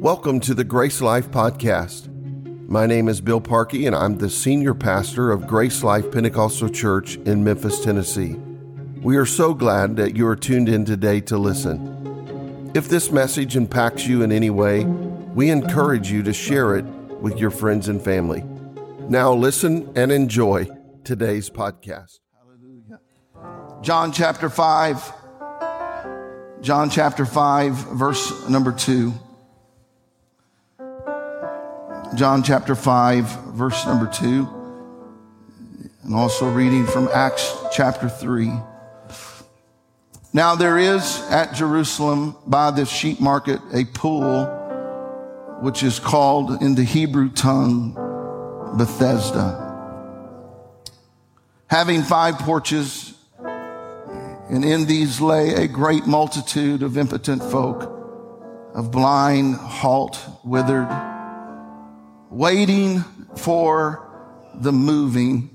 Welcome to the Grace Life Podcast. My name is Bill Parkey, and I'm the senior pastor of Grace Life Pentecostal Church in Memphis, Tennessee. We are so glad that you are tuned in today to listen. If this message impacts you in any way, we encourage you to share it with your friends and family. Now, listen and enjoy today's podcast. Hallelujah. John chapter 5. John chapter 5, verse number 2. John chapter 5, verse number 2. And also reading from Acts chapter 3. Now there is at Jerusalem by the sheep market a pool which is called in the Hebrew tongue Bethesda. Having five porches, and in these lay a great multitude of impotent folk, of blind, halt, withered, waiting for the moving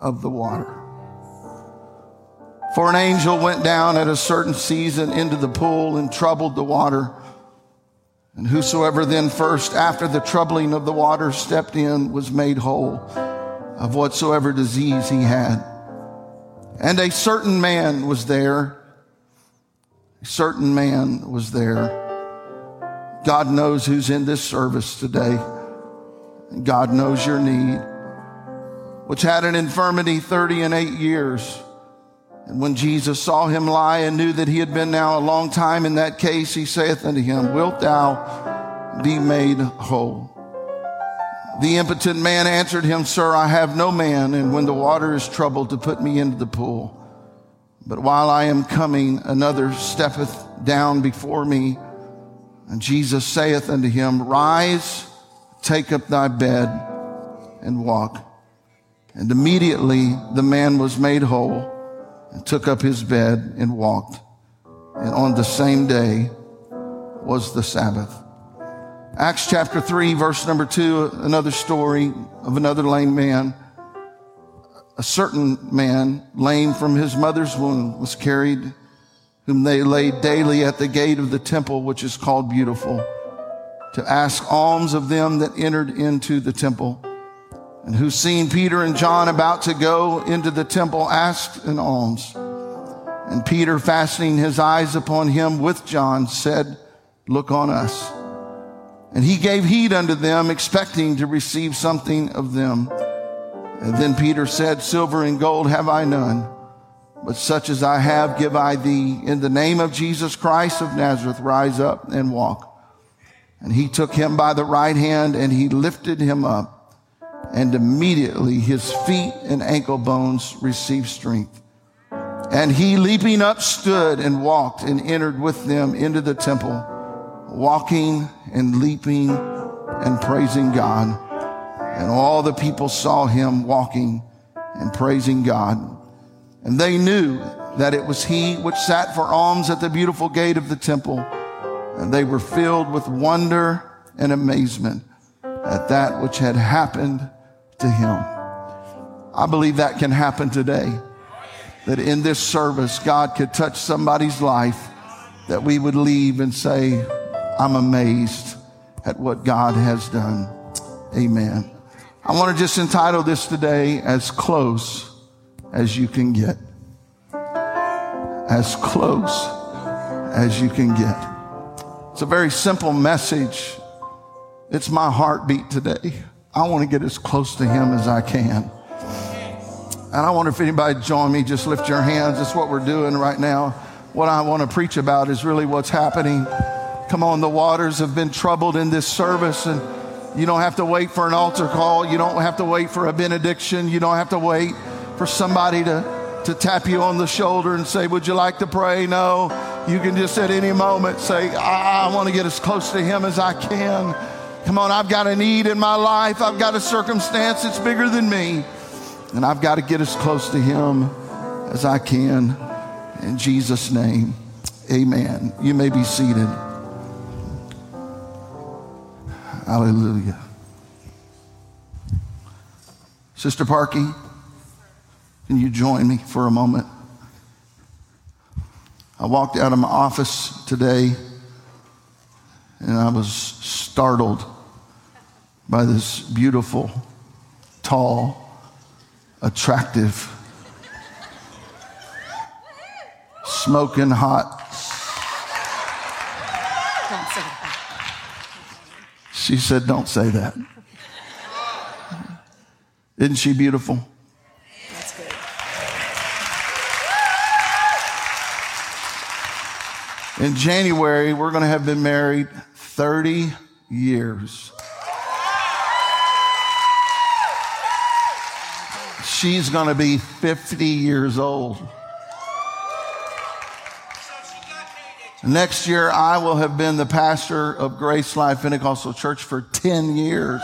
of the water. For an angel went down at a certain season into the pool and troubled the water. And whosoever then first, after the troubling of the water, stepped in was made whole of whatsoever disease he had. And a certain man was there. A certain man was there. God knows who's in this service today. God knows your need, which had an infirmity 30 and 8 years. And when Jesus saw him lie and knew that he had been now a long time in that case, he saith unto him, Wilt thou be made whole? The impotent man answered him, Sir, I have no man, and when the water is troubled, to put me into the pool. But while I am coming, another steppeth down before me. And Jesus saith unto him, Rise, take up thy bed, and walk. And immediately the man was made whole, and took up his bed and walked. And on the same day was the Sabbath. Acts chapter 3, verse number 2, another story of another lame man. A certain man, lame from his mother's womb, was carried whom they laid daily at the gate of the temple, which is called Beautiful, to ask alms of them that entered into the temple. And who seeing Peter and John about to go into the temple asked an alms. And Peter, fastening his eyes upon him with John, said, Look on us. And he gave heed unto them, expecting to receive something of them. And then Peter said, Silver and gold have I none but such as I have give I thee. In the name of Jesus Christ of Nazareth, rise up and walk. And he took him by the right hand and he lifted him up. And immediately his feet and ankle bones received strength. And he leaping up stood and walked and entered with them into the temple, walking and leaping and praising God. And all the people saw him walking and praising God. And they knew that it was he which sat for alms at the beautiful gate of the temple. And they were filled with wonder and amazement at that which had happened to him. I believe that can happen today. That in this service, God could touch somebody's life that we would leave and say, I'm amazed at what God has done. Amen. I want to just entitle this today as close as you can get. As close as you can get. It's a very simple message. It's my heartbeat today. I want to get as close to Him as I can. And I wonder if anybody join me, just lift your hands. That's what we're doing right now. What I want to preach about is really what's happening. Come on, the waters have been troubled in this service, and you don't have to wait for an altar call. You don't have to wait for a benediction. You don't have to wait for somebody to, to tap you on the shoulder and say, Would you like to pray? No. You can just at any moment say, I, I want to get as close to Him as I can. Come on, I've got a need in my life. I've got a circumstance that's bigger than me. And I've got to get as close to Him as I can. In Jesus' name, amen. You may be seated. Hallelujah. Sister Parkey. You join me for a moment? I walked out of my office today and I was startled by this beautiful, tall, attractive, smoking hot. She said, Don't say that. Isn't she beautiful? In January, we're going to have been married 30 years. She's going to be 50 years old. Next year, I will have been the pastor of Grace Life Pentecostal Church for 10 years.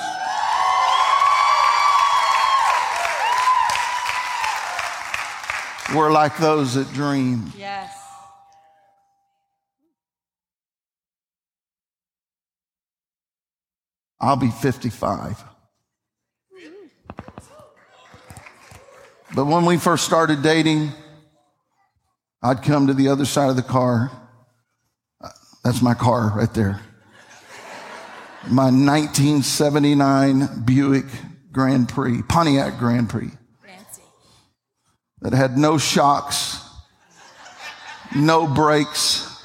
We're like those that dream. Yes. I'll be 55. But when we first started dating, I'd come to the other side of the car. That's my car right there. My 1979 Buick Grand Prix, Pontiac Grand Prix, Fancy. that had no shocks, no brakes.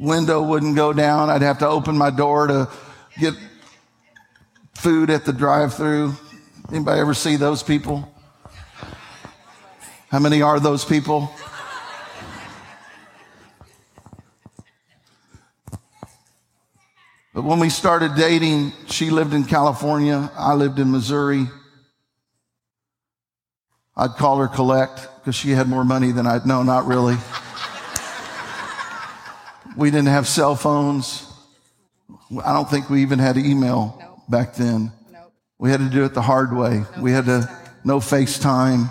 Window wouldn't go down. I'd have to open my door to get food at the drive-through. Anybody ever see those people? How many are those people? But when we started dating, she lived in California. I lived in Missouri. I'd call her collect because she had more money than I'd know, not really. We didn't have cell phones. I don't think we even had email Nope. back then. Nope. We had to do it the hard way. we had to, no FaceTime.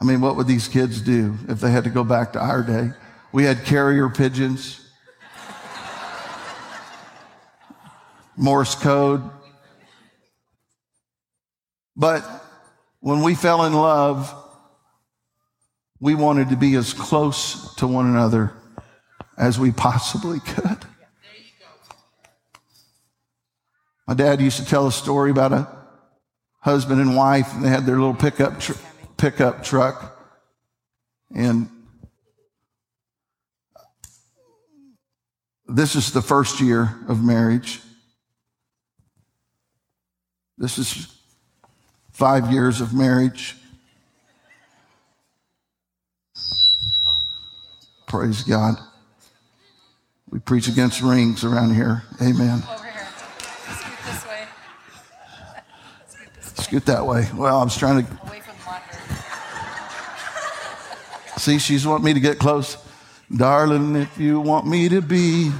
I mean, what would these kids do if they had to go back to our day? We had carrier pigeons, Morse code. But when we fell in love, we wanted to be as close to one another as we possibly could. My dad used to tell a story about a husband and wife, and they had their little pickup tr- pickup truck, and this is the first year of marriage. This is five years of marriage. Praise God. We preach against rings around here. Amen. Over here. Scoot this way. Scoot this way. Scoot that way. Well, I was trying to Away from the monitor. see, she's wanting me to get close. Darling, if you want me to be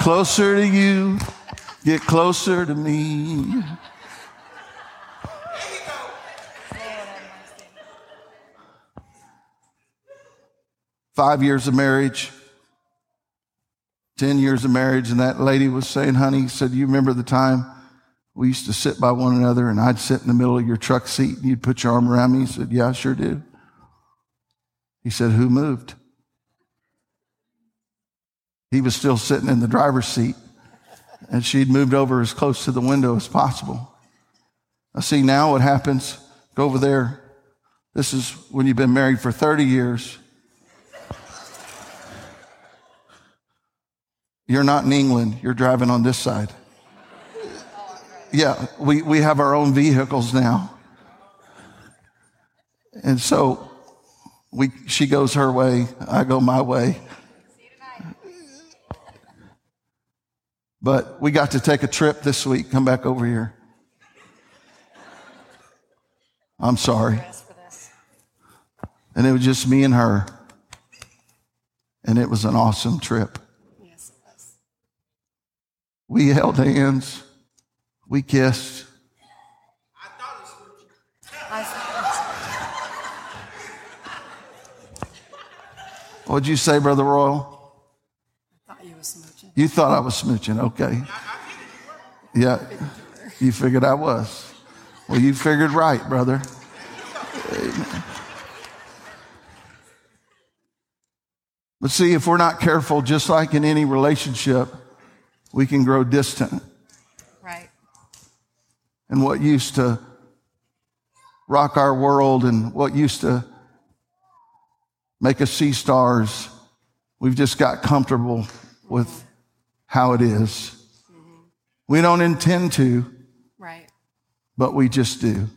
closer to you, get closer to me. Five years of marriage, 10 years of marriage, and that lady was saying, honey, said, you remember the time we used to sit by one another and I'd sit in the middle of your truck seat and you'd put your arm around me? He said, yeah, I sure do. He said, who moved? He was still sitting in the driver's seat and she'd moved over as close to the window as possible. I see now what happens. Go over there. This is when you've been married for 30 years. You're not in England. You're driving on this side. Yeah, we, we have our own vehicles now. And so we, she goes her way, I go my way. But we got to take a trip this week, come back over here. I'm sorry. And it was just me and her. And it was an awesome trip. Yes, it was. We held hands. We kissed. I thought it was What'd you say, Brother Royal? I thought you were smooching. You thought I was smooching. Okay. Yeah. You figured I was. Well, you figured right, brother. Amen. But see, if we're not careful, just like in any relationship, we can grow distant. Right. And what used to rock our world and what used to make us see stars, we've just got comfortable with how it is. Mm-hmm. We don't intend to, Right. but we just do.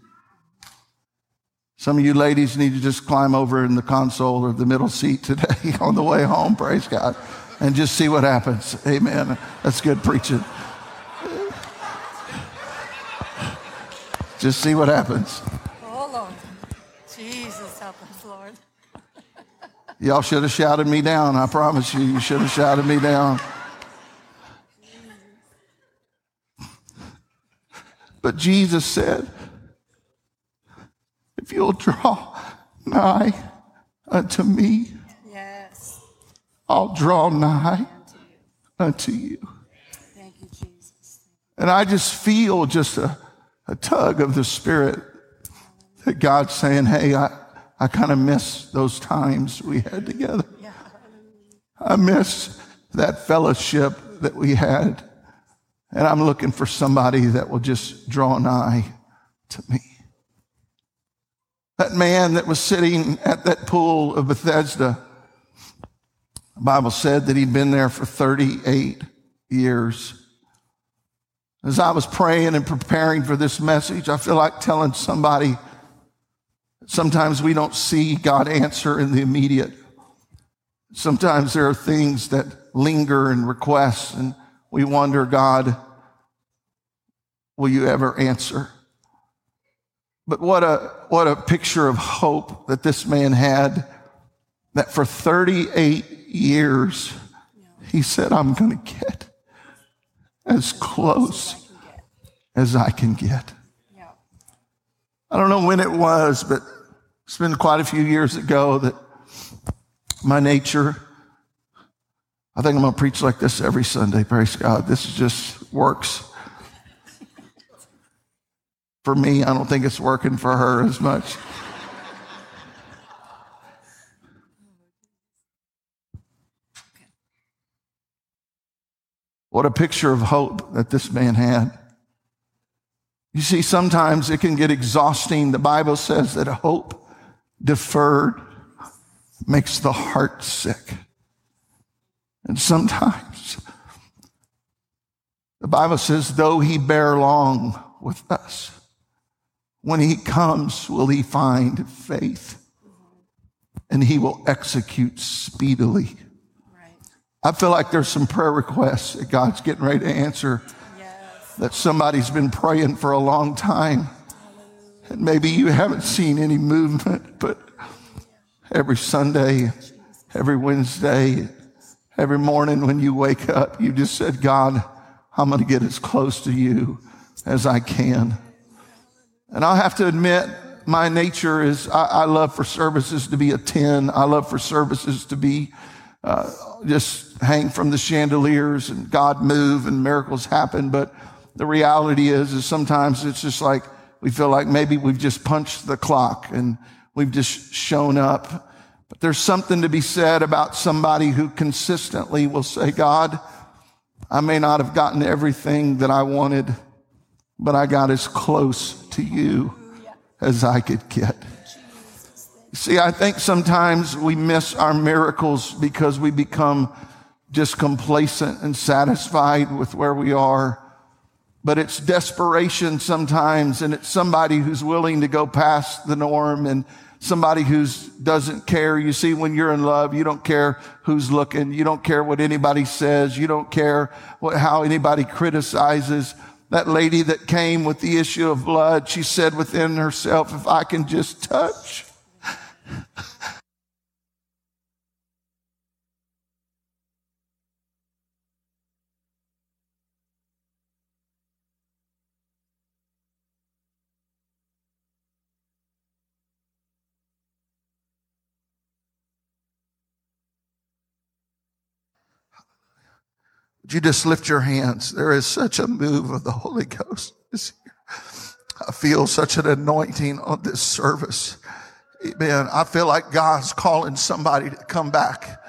Some of you ladies need to just climb over in the console or the middle seat today on the way home, praise God, and just see what happens. Amen. That's good preaching. Just see what happens. Oh, Lord. Jesus, help us, Lord. Y'all should have shouted me down. I promise you, you should have shouted me down. But Jesus said, if you'll draw nigh unto me. I'll draw nigh unto you. Thank you, Jesus. And I just feel just a, a tug of the Spirit that God's saying, hey, I, I kind of miss those times we had together. Yeah. I miss that fellowship that we had. And I'm looking for somebody that will just draw nigh to me. That man that was sitting at that pool of Bethesda, the Bible said that he'd been there for 38 years. As I was praying and preparing for this message, I feel like telling somebody sometimes we don't see God answer in the immediate. Sometimes there are things that linger and requests, and we wonder, God, will you ever answer? But what a, what a picture of hope that this man had that for 38 years, he said, I'm going to get as close as I can get. I don't know when it was, but it's been quite a few years ago that my nature, I think I'm going to preach like this every Sunday. Praise God. This just works. For me, I don't think it's working for her as much. What a picture of hope that this man had. You see, sometimes it can get exhausting. The Bible says that hope deferred makes the heart sick. And sometimes the Bible says, though he bear long with us, when he comes, will he find faith and he will execute speedily. I feel like there's some prayer requests that God's getting ready to answer Yes. that somebody's been praying for a long time. And maybe you haven't seen any movement, but every Sunday, every Wednesday, every morning when you wake up, you just said, God, I'm going to get as close to you as I can. And I have to admit, my nature is I, I love for services to be a 10. I love for services to be uh, just hang from the chandeliers and God move and miracles happen. But the reality is, is sometimes it's just like we feel like maybe we've just punched the clock and we've just shown up. But there's something to be said about somebody who consistently will say, God, I may not have gotten everything that I wanted, but I got as close to you as I could get. See, I think sometimes we miss our miracles because we become just complacent and satisfied with where we are. But it's desperation sometimes, and it's somebody who's willing to go past the norm and somebody who doesn't care. You see, when you're in love, you don't care who's looking. You don't care what anybody says. You don't care what, how anybody criticizes. That lady that came with the issue of blood, she said within herself, if I can just touch. Would you just lift your hands? There is such a move of the Holy Ghost. I feel such an anointing on this service. Amen. I feel like God's calling somebody to come back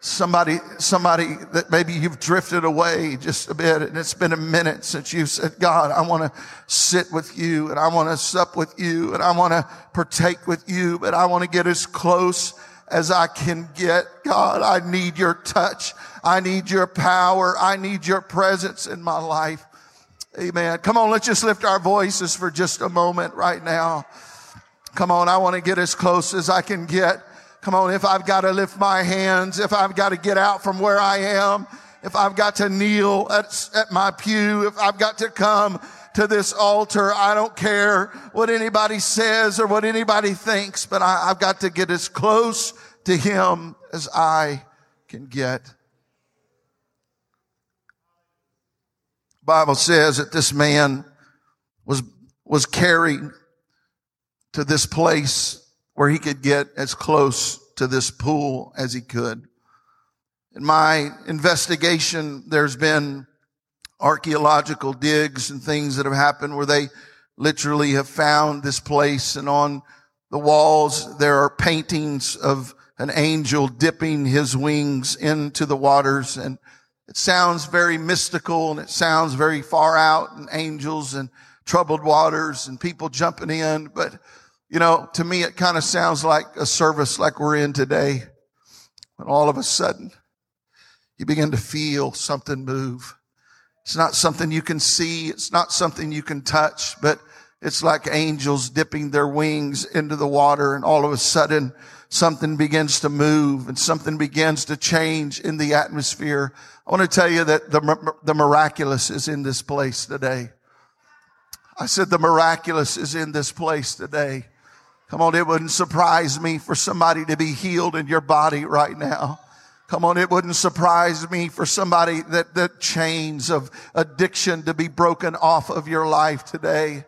somebody, somebody that maybe you've drifted away just a bit and it's been a minute since you said, God, I want to sit with you and I want to sup with you and I want to partake with you, but I want to get as close as I can get. God, I need your touch. I need your power. I need your presence in my life. Amen. Come on, let's just lift our voices for just a moment right now. Come on, I want to get as close as I can get. Come on, if I've got to lift my hands, if I've got to get out from where I am, if I've got to kneel at, at my pew, if I've got to come to this altar, I don't care what anybody says or what anybody thinks, but I, I've got to get as close to Him as I can get. Bible says that this man was, was carried to this place where he could get as close to this pool as he could. In my investigation, there's been archaeological digs and things that have happened where they literally have found this place and on the walls there are paintings of an angel dipping his wings into the waters and it sounds very mystical and it sounds very far out and angels and troubled waters and people jumping in, but you know, to me, it kind of sounds like a service like we're in today. When all of a sudden, you begin to feel something move. It's not something you can see. It's not something you can touch, but it's like angels dipping their wings into the water and all of a sudden something begins to move and something begins to change in the atmosphere. I want to tell you that the, the miraculous is in this place today. I said the miraculous is in this place today. Come on, it wouldn't surprise me for somebody to be healed in your body right now. Come on, it wouldn't surprise me for somebody that the chains of addiction to be broken off of your life today.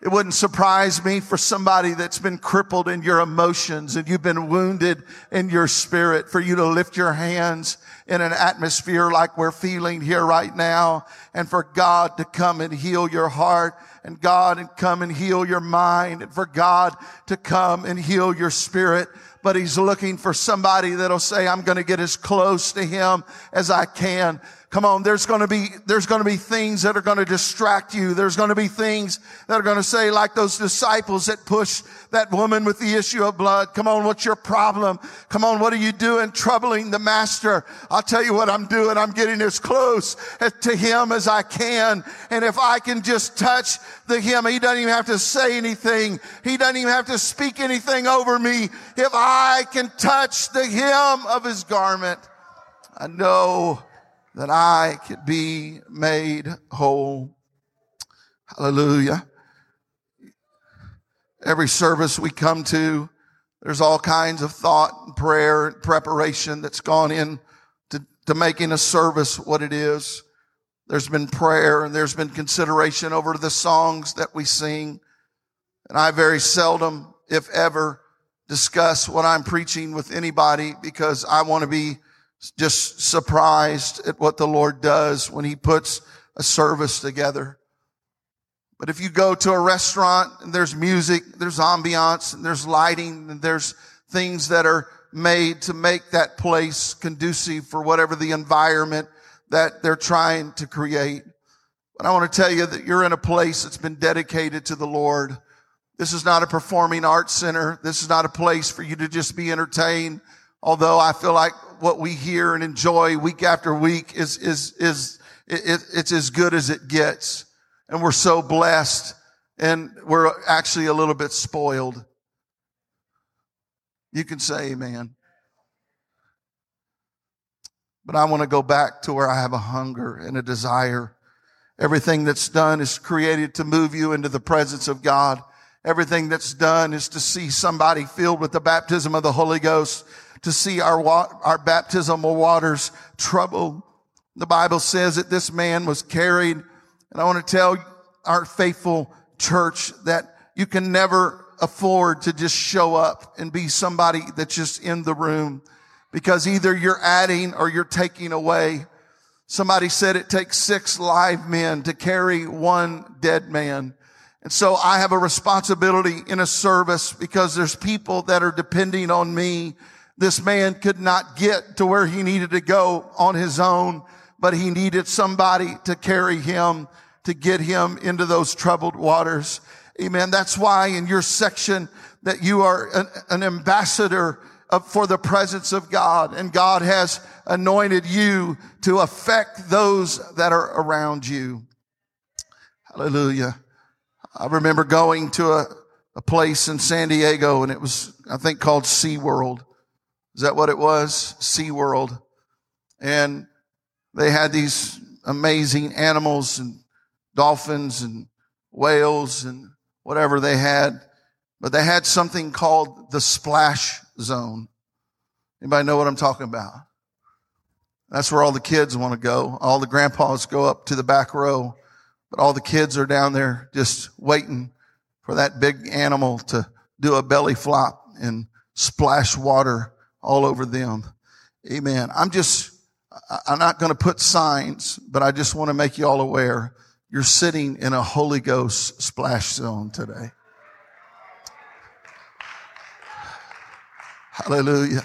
It wouldn't surprise me for somebody that's been crippled in your emotions and you've been wounded in your spirit for you to lift your hands in an atmosphere like we're feeling here right now and for God to come and heal your heart and God and come and heal your mind and for God to come and heal your spirit. But he's looking for somebody that'll say, I'm going to get as close to him as I can. Come on, there's going to be, there's going to be things that are going to distract you. There's going to be things that are going to say like those disciples that pushed that woman with the issue of blood. Come on, what's your problem? Come on, what are you doing troubling the master? I'll tell you what I'm doing. I'm getting as close to him as I can. And if I can just touch the him, he doesn't even have to say anything. He doesn't even have to speak anything over me. If I can touch the hem of his garment, I know that I could be made whole. Hallelujah. Every service we come to, there's all kinds of thought and prayer and preparation that's gone in to, to making a service what it is. There's been prayer and there's been consideration over the songs that we sing. And I very seldom, if ever, discuss what I'm preaching with anybody because I want to be just surprised at what the Lord does when he puts a service together. But if you go to a restaurant and there's music, there's ambiance and there's lighting and there's things that are made to make that place conducive for whatever the environment that they're trying to create. But I want to tell you that you're in a place that's been dedicated to the Lord. This is not a performing arts center. This is not a place for you to just be entertained. Although I feel like what we hear and enjoy week after week is, is, is, it, it's as good as it gets. And we're so blessed and we're actually a little bit spoiled. You can say amen. But I want to go back to where I have a hunger and a desire. Everything that's done is created to move you into the presence of God. Everything that's done is to see somebody filled with the baptism of the Holy Ghost to see our, our baptismal waters troubled. The Bible says that this man was carried. And I want to tell our faithful church that you can never afford to just show up and be somebody that's just in the room because either you're adding or you're taking away. Somebody said it takes six live men to carry one dead man. And so I have a responsibility in a service because there's people that are depending on me This man could not get to where he needed to go on his own, but he needed somebody to carry him, to get him into those troubled waters. Amen. That's why in your section that you are an, an ambassador of, for the presence of God and God has anointed you to affect those that are around you. Hallelujah. I remember going to a, a place in San Diego and it was, I think called Sea World. Is that what it was? Sea World. And they had these amazing animals and dolphins and whales and whatever they had. But they had something called the splash zone. Anybody know what I'm talking about? That's where all the kids want to go. All the grandpas go up to the back row, but all the kids are down there just waiting for that big animal to do a belly flop and splash water all over them. Amen. I'm just, I'm not going to put signs, but I just want to make you all aware you're sitting in a Holy Ghost splash zone today. Hallelujah.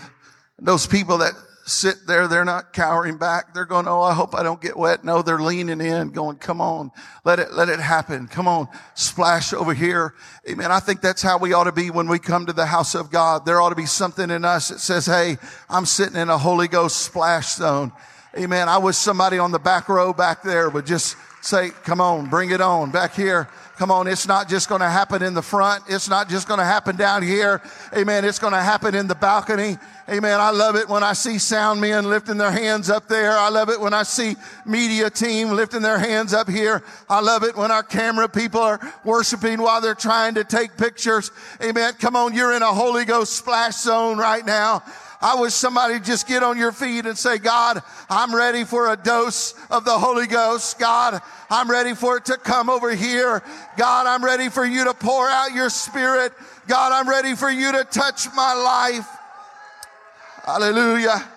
Those people that sit there, they're not cowering back. They're going, Oh, I hope I don't get wet. No, they're leaning in, going, come on, let it, let it happen. Come on, splash over here. Amen. I think that's how we ought to be when we come to the house of God. There ought to be something in us that says, Hey, I'm sitting in a Holy Ghost splash zone. Amen. I wish somebody on the back row back there would just say, come on, bring it on back here. Come on, it's not just going to happen in the front. It's not just going to happen down here. Amen. It's going to happen in the balcony. Amen. I love it when I see sound men lifting their hands up there. I love it when I see media team lifting their hands up here. I love it when our camera people are worshiping while they're trying to take pictures. Amen. Come on, you're in a Holy Ghost splash zone right now. I wish somebody just get on your feet and say, God, I'm ready for a dose of the Holy Ghost. God, I'm ready for it to come over here. God, I'm ready for you to pour out your spirit. God, I'm ready for you to touch my life. Hallelujah.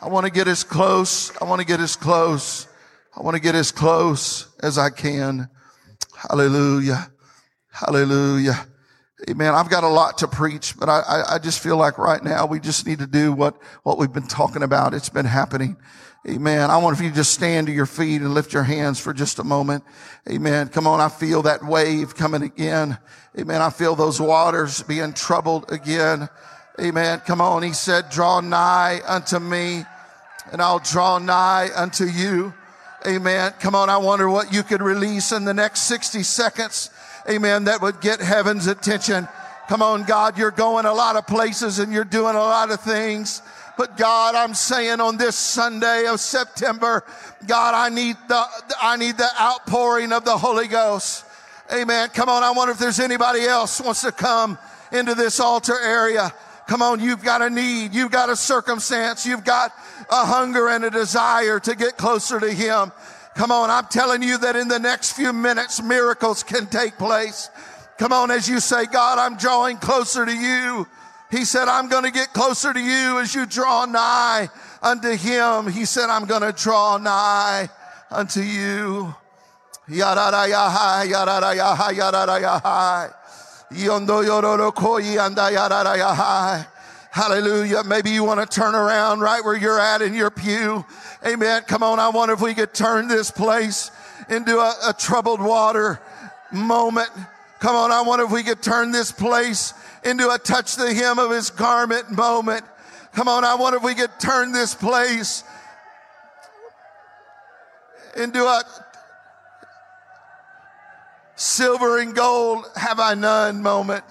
I want to get as close. I want to get as close. I want to get as close as I can. Hallelujah. Hallelujah. Amen. I've got a lot to preach, but I, I, just feel like right now we just need to do what, what we've been talking about. It's been happening. Amen. I want if you just stand to your feet and lift your hands for just a moment. Amen. Come on. I feel that wave coming again. Amen. I feel those waters being troubled again. Amen. Come on. He said, draw nigh unto me and I'll draw nigh unto you. Amen. Come on. I wonder what you could release in the next 60 seconds amen, that would get heaven's attention. Come on, God, you're going a lot of places and you're doing a lot of things. But God, I'm saying on this Sunday of September, God, I need the, I need the outpouring of the Holy Ghost. Amen. Come on. I wonder if there's anybody else wants to come into this altar area. Come on. You've got a need. You've got a circumstance. You've got a hunger and a desire to get closer to Him. Come on, I'm telling you that in the next few minutes, miracles can take place. Come on, as you say, God, I'm drawing closer to you. He said, I'm going to get closer to you as you draw nigh unto him. He said, I'm going to draw nigh unto you. Yararayahai, yararayahai, yararayahai. Yondo yororo yararayahai. Hallelujah. Maybe you want to turn around right where you're at in your pew. Amen. Come on. I wonder if we could turn this place into a, a troubled water moment. Come on. I wonder if we could turn this place into a touch the hem of his garment moment. Come on. I wonder if we could turn this place into a silver and gold have I none moment.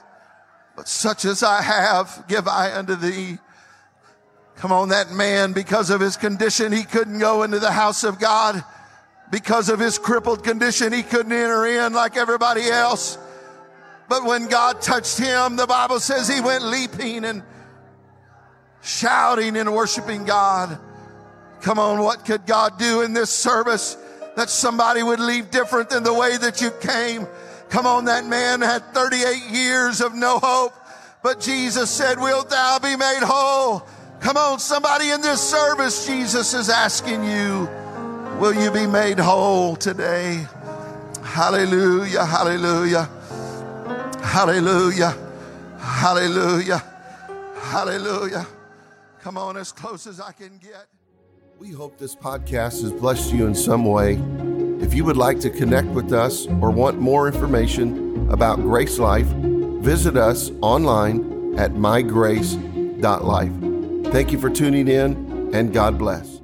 But such as I have, give I unto thee. Come on, that man, because of his condition, he couldn't go into the house of God. Because of his crippled condition, he couldn't enter in like everybody else. But when God touched him, the Bible says he went leaping and shouting and worshiping God. Come on, what could God do in this service that somebody would leave different than the way that you came? Come on, that man had 38 years of no hope, but Jesus said, Wilt thou be made whole? Come on, somebody in this service, Jesus is asking you, Will you be made whole today? Hallelujah, hallelujah, hallelujah, hallelujah, hallelujah. Come on, as close as I can get. We hope this podcast has blessed you in some way. If you would like to connect with us or want more information about Grace Life, visit us online at mygrace.life. Thank you for tuning in, and God bless.